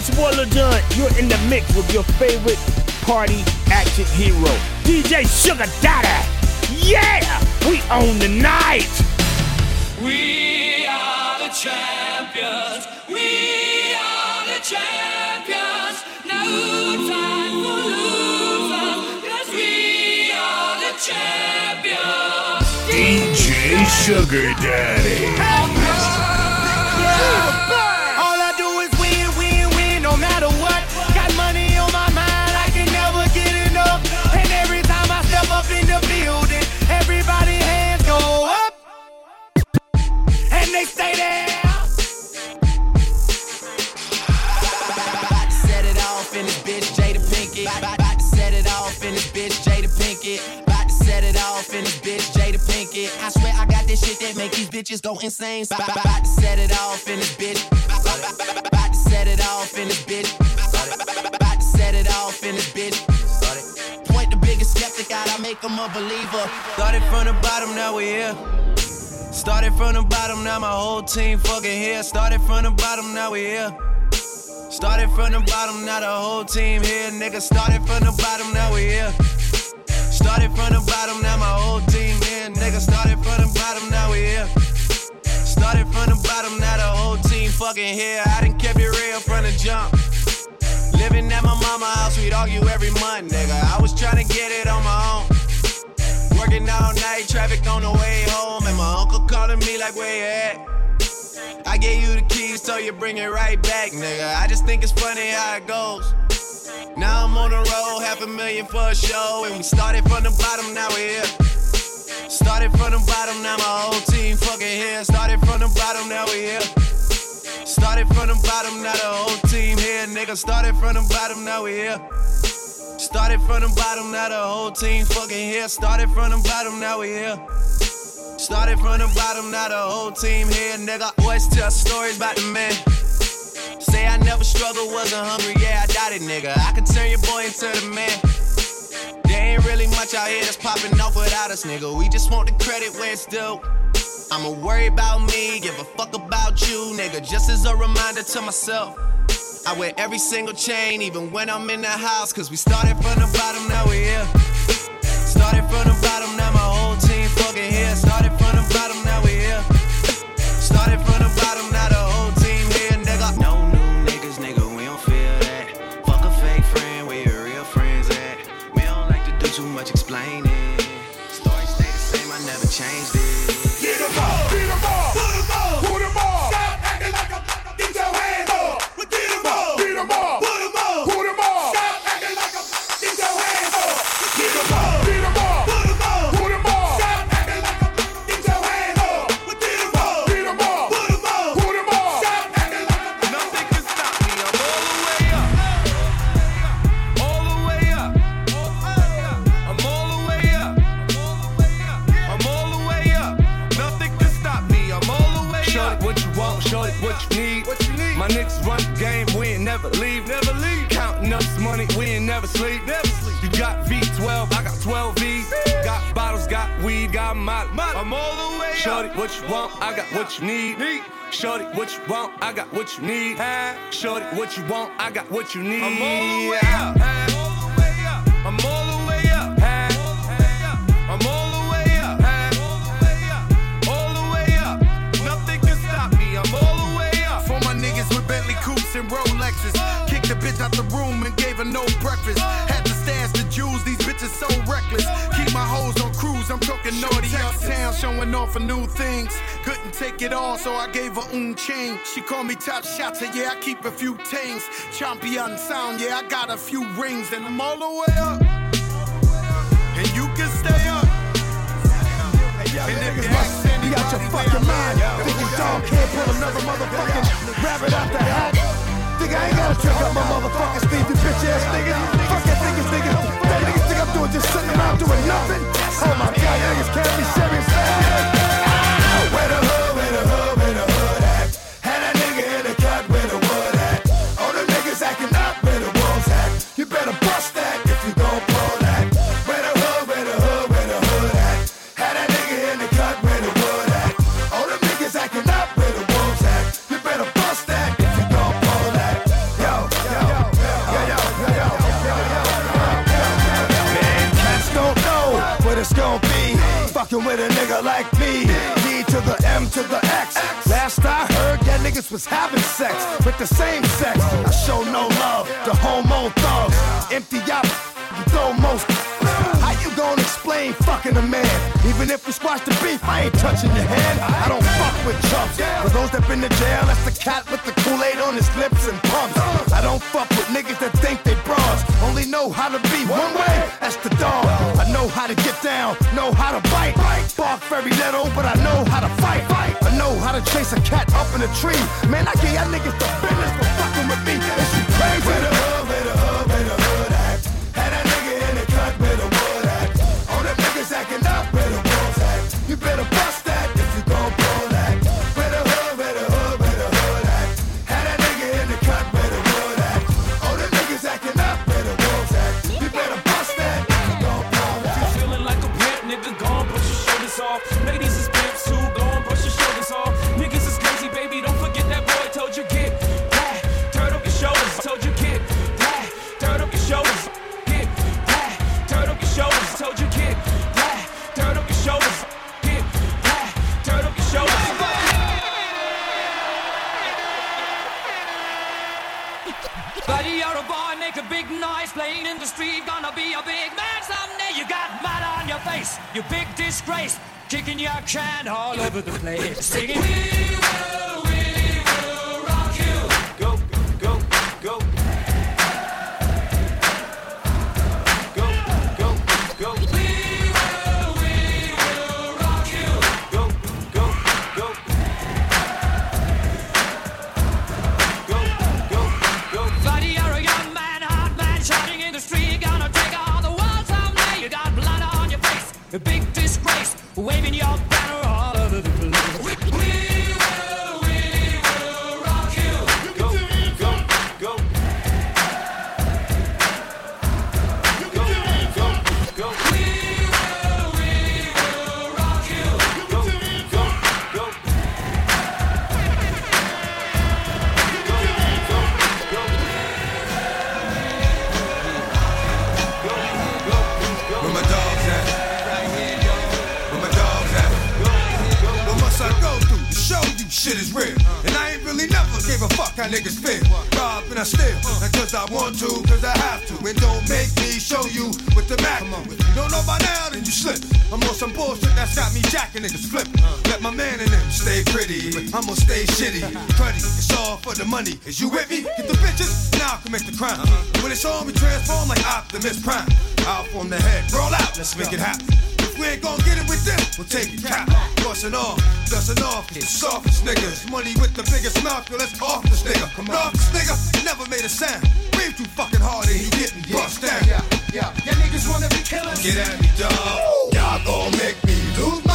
DJ Spoiler John, you're in the mix with your favorite party action hero, DJ Sugar Daddy. Yeah, we own the night. We are the champions. We are the champions. No time for losers, cause we are the champions. DJ Sugar Daddy. All off in this bitch, Jada Pinkett. I swear I got this shit that make these bitches go insane. About, to set it off in this bitch. About, to set it off in this bitch. About, to set it off in this bitch. Point the biggest skeptic out, I make him a believer. Started from the bottom, now we here. Started from the bottom, now my whole team fucking here. Started from the bottom, now we here. Started from the bottom, now the whole team here. Nigga, started from the bottom, now we here. Started from the bottom, now my whole team here. Nigga, started from the bottom, now we here. Started from the bottom, now the whole team fucking here. I done kept it real from the jump. Living at my mama house, we'd argue every month, nigga. I was trying to get it on my own. Working all night, traffic on the way home, and my uncle calling me like, where you at? I gave you the keys, so you bring it right back, nigga. I just think it's funny how it goes. Now I'm on the road, half a million for a show, and we started from the bottom, now we're here. Started from the bottom, now my whole team fucking here. Started from the bottom, now we here. Started from the bottom, now the whole team here, nigga. Started from the bottom, now we here. Started from the bottom, now the whole team fucking here. Started from the bottom, now we here. Started from the bottom, now the whole team here, nigga. Always tell stories about the man. Say I never struggled, wasn't hungry, yeah, I doubt it, nigga. I could turn your boy into the man. There ain't really much out here that's popping off without us, nigga. We just want the credit where it's due. I'ma worry about me, give a fuck about you, nigga. Just as a reminder to myself. I wear every single chain, even when I'm in the house. Cause we started from the bottom, now we here. Started from the bottom, now my whole team fucking here. Started from the bottom, need. Run the game, we ain't never leave. Never leave. Counting up this money, we ain't never sleep. Never sleep. You got V12, I got 12 V's. Got bottles, got weed, got molly. I'm all the way Shorty, up. what you want, I got what you need. Need. Shorty, what you want, I got what you need. Shorty, what you want, I got what you need. I'm all the way up. The bitch out the room and gave her no breakfast. Had to stash the jewels, these bitches so reckless. Keep my hoes on cruise, I'm talking naughty uptown, showing off for new things. Couldn't take it all, so I gave her un chain. She called me top shotter, yeah, I keep a few tings. Champion sound, yeah, I got a few rings, and I'm all the way up. And you can stay up. And if you ask You got your fucking mind. at, Thinking dog can't pull another motherfucking rabbit out the hat. Think I ain't gotta trick up my motherfucking speed, you bitch ass niggas. Fuck that niggas, niggas. That niggas think I'm doing just sitting around doing nothing. Oh my god, niggas can't be serious, man. nigga's mouth, yo, let's off this nigga. Come on. Off this nigga, never made a sound. Breathe too fucking hard and he didn't yeah, bust down. Yeah, yeah, yeah. Niggas wanna be killers? Get at me, dog. Y'all gon' make me lose my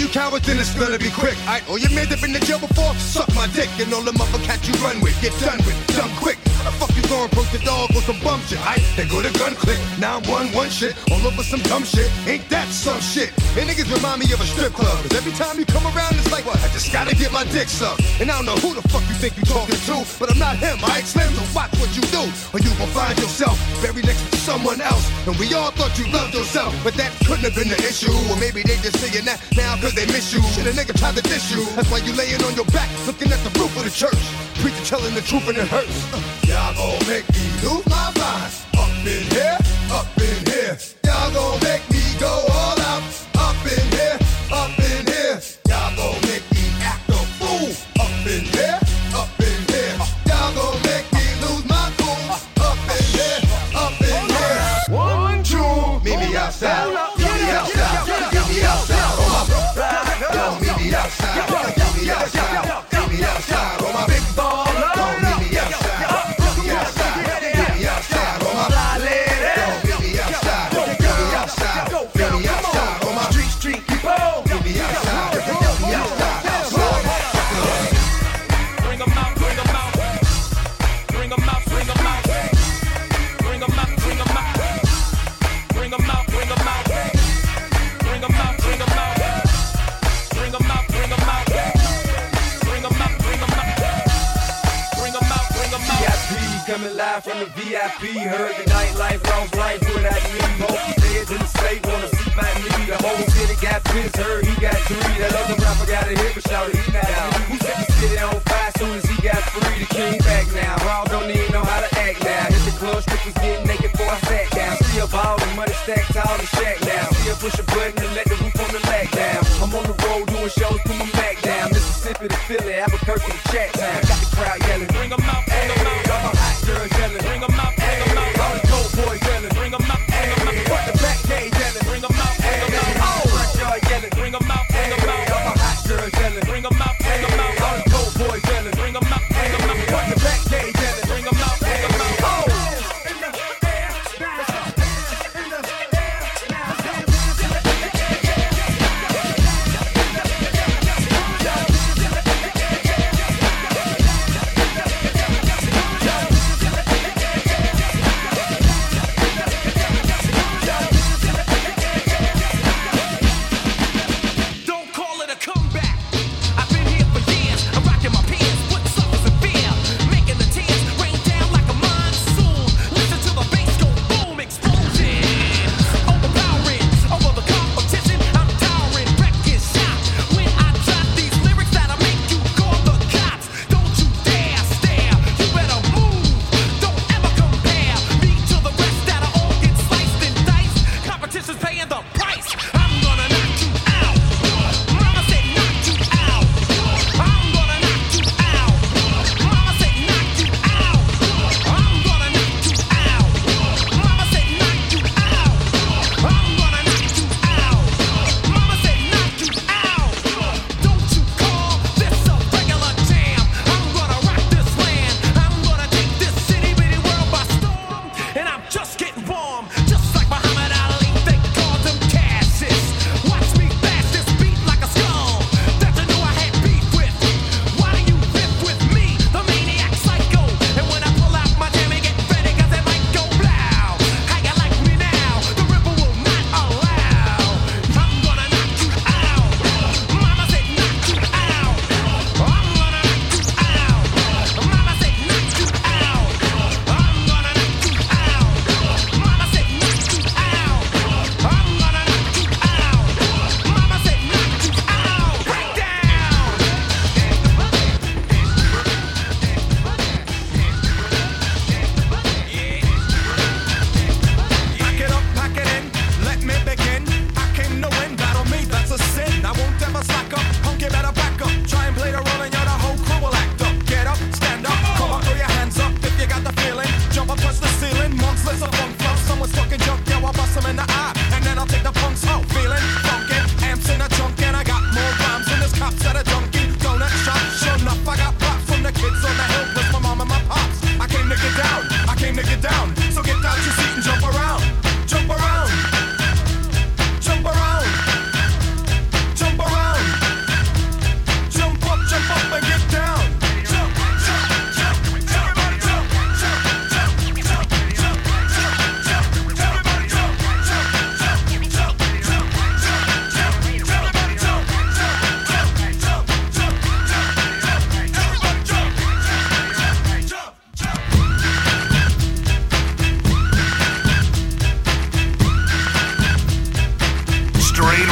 you cowards, then it's gonna be quick. I, oh, you man that been to jail before? Suck my dick, and all the mother cats you run with, get done with, done quick. How the fuck store poke the dog on some bum shit. They go to gun click, 911 shit, all over some dumb shit. Ain't that some shit? And niggas remind me of a strip club. Cause every time you come around, it's like, what? I just gotta get my dick sucked. And I don't know who the fuck you think you talking to, but I'm not him. I explain, so watch what you do, or you gon' find yourself buried next to someone else. And we all thought you loved yourself, but that couldn't have been the issue. Or maybe they just saying that now cause they miss you. Shit, a nigga tried to diss you. That's why you laying on your back, looking at the roof of the church. Preacher telling the truth and it hurts. Uh, gon' make me lose my mind. Up in here, up in here, y'all gon' make me go bitch was getting naked before I sat down. See Still ballin', money stacked all the shack down. See Still push a button and let the roof on the lack down. I'm on the road doing shows, put my back down. Mississippi to Philly, Albuquerque to Chat Town. Got the crowd yelling, bring 'em out.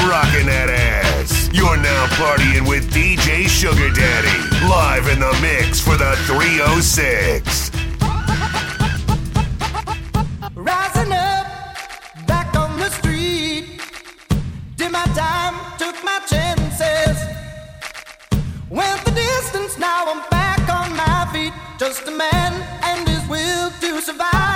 rocking that ass. You're now partying with DJ Sugar Daddy, live in the mix for the 306. Rising up, back on the street. Did my time, took my chances. Went the distance, now I'm back on my feet. Just a man and his will to survive.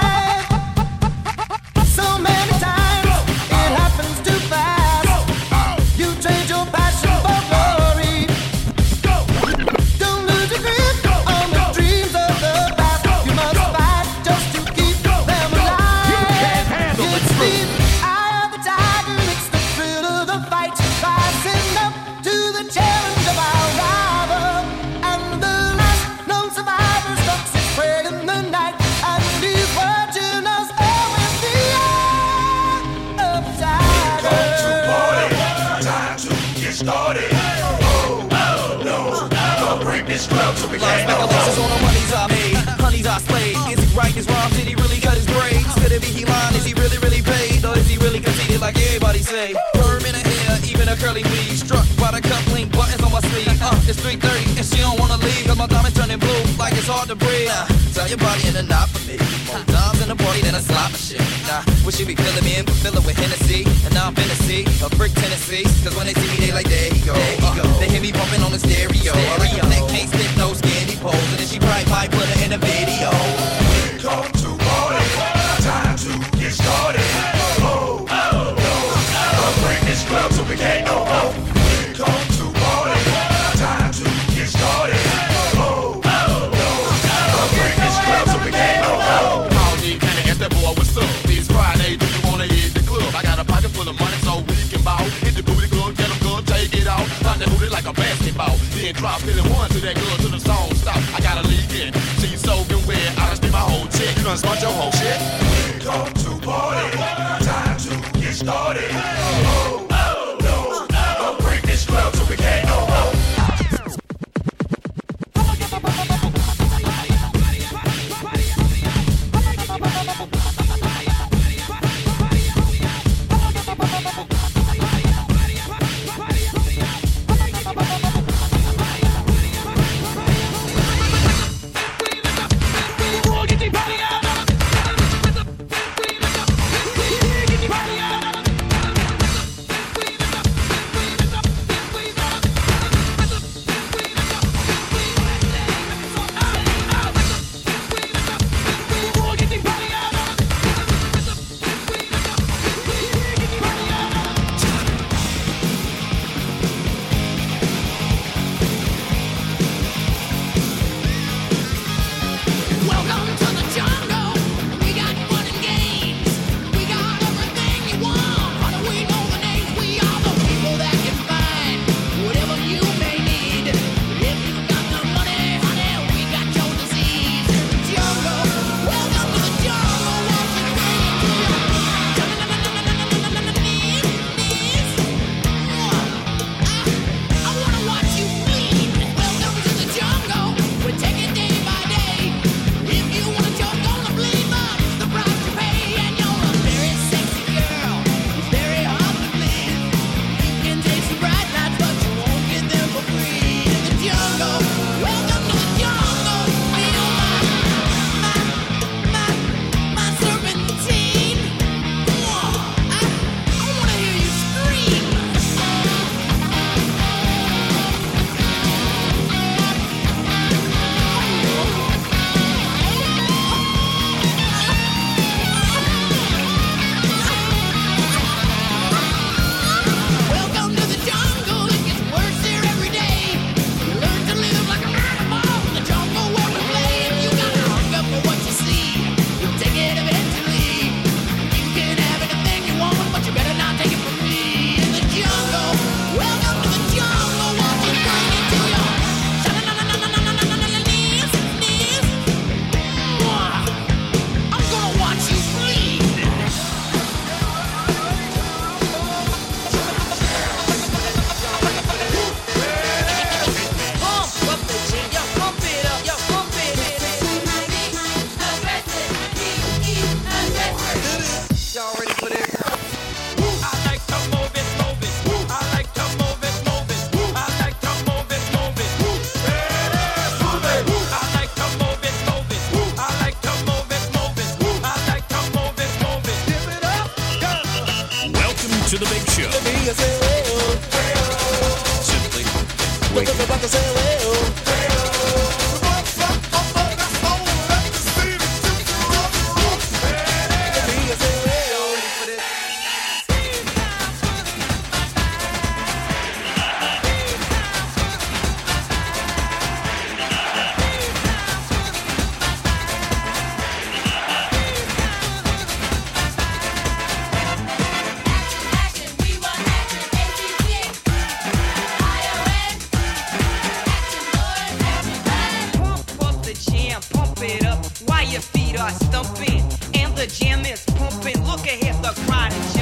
Is he right? Is wrong? Did he really cut his braids? Could it be he lying? Is he really, really paid? Or is he really conceited like everybody say? Perm in the hair, even a curly weave. Struck by the coupling, buttons on my sleeve. Uh, it's 3.30 and she don't wanna leave. Cause my diamonds turning blue like it's hard to breathe. Nah, tell your body in a knot for me. More dimes in the party than a slot machine. Nah, we should be filling me in, but filling with Hennessy. And now I'm Tennessee, a brick Tennessee. Cause when they see me, they like, there he go. Uh, they hear me pumping on the stereo. stereo. drop it in one to that girl to the song stop. I gotta leak it. She's wet, I my whole check. You done spent your whole shit. We come to party, time to get started. beat are stumping and the jam is pumping. Look ahead, the crowd is jumping.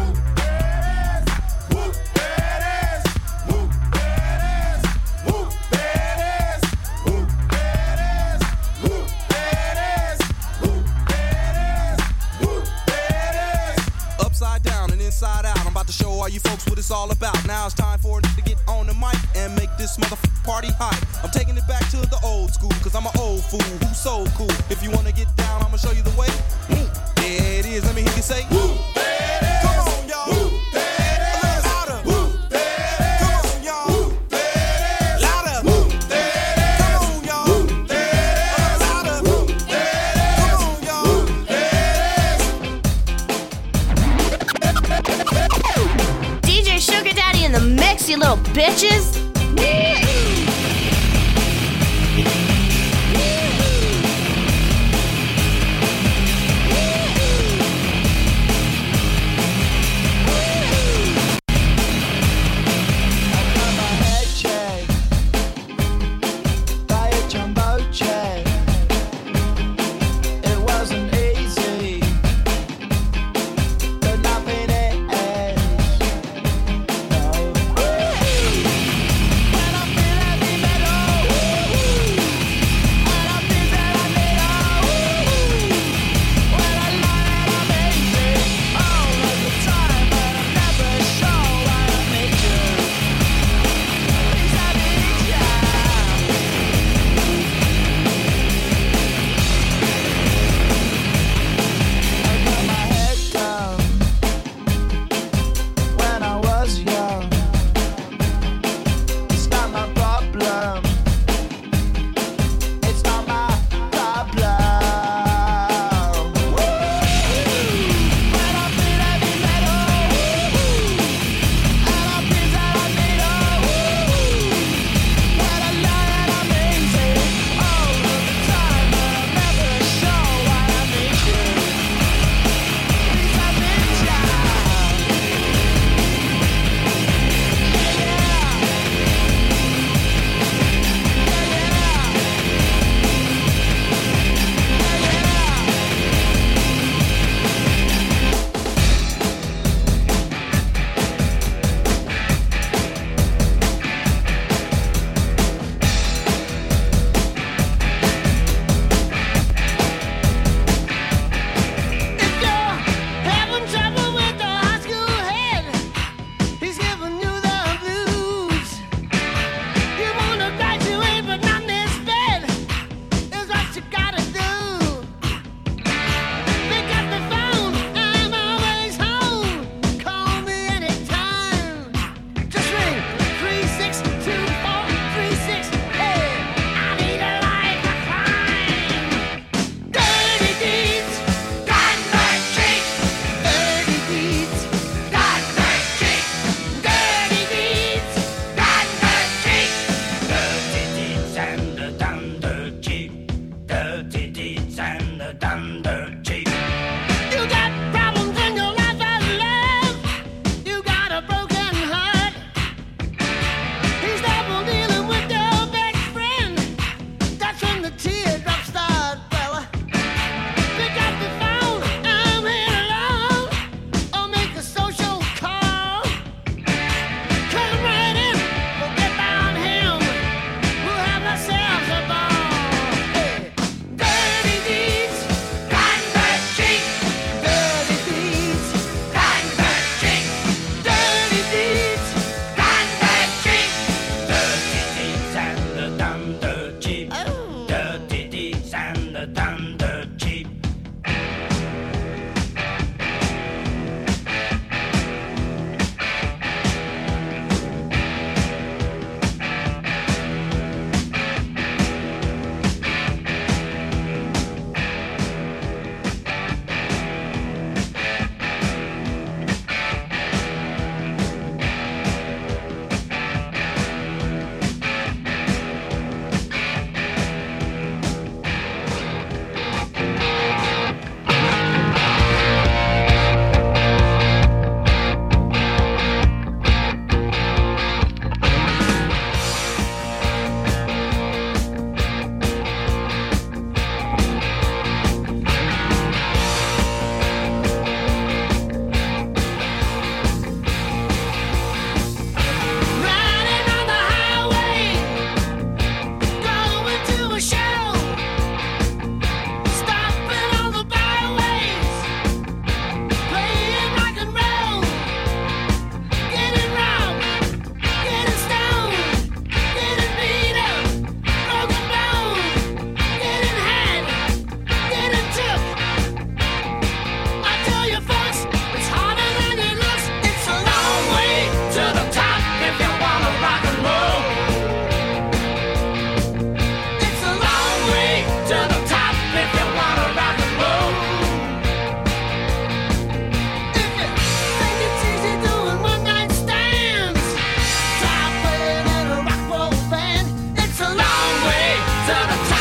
out the time.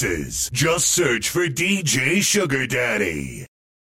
Devices. Just search for DJ Sugar Daddy.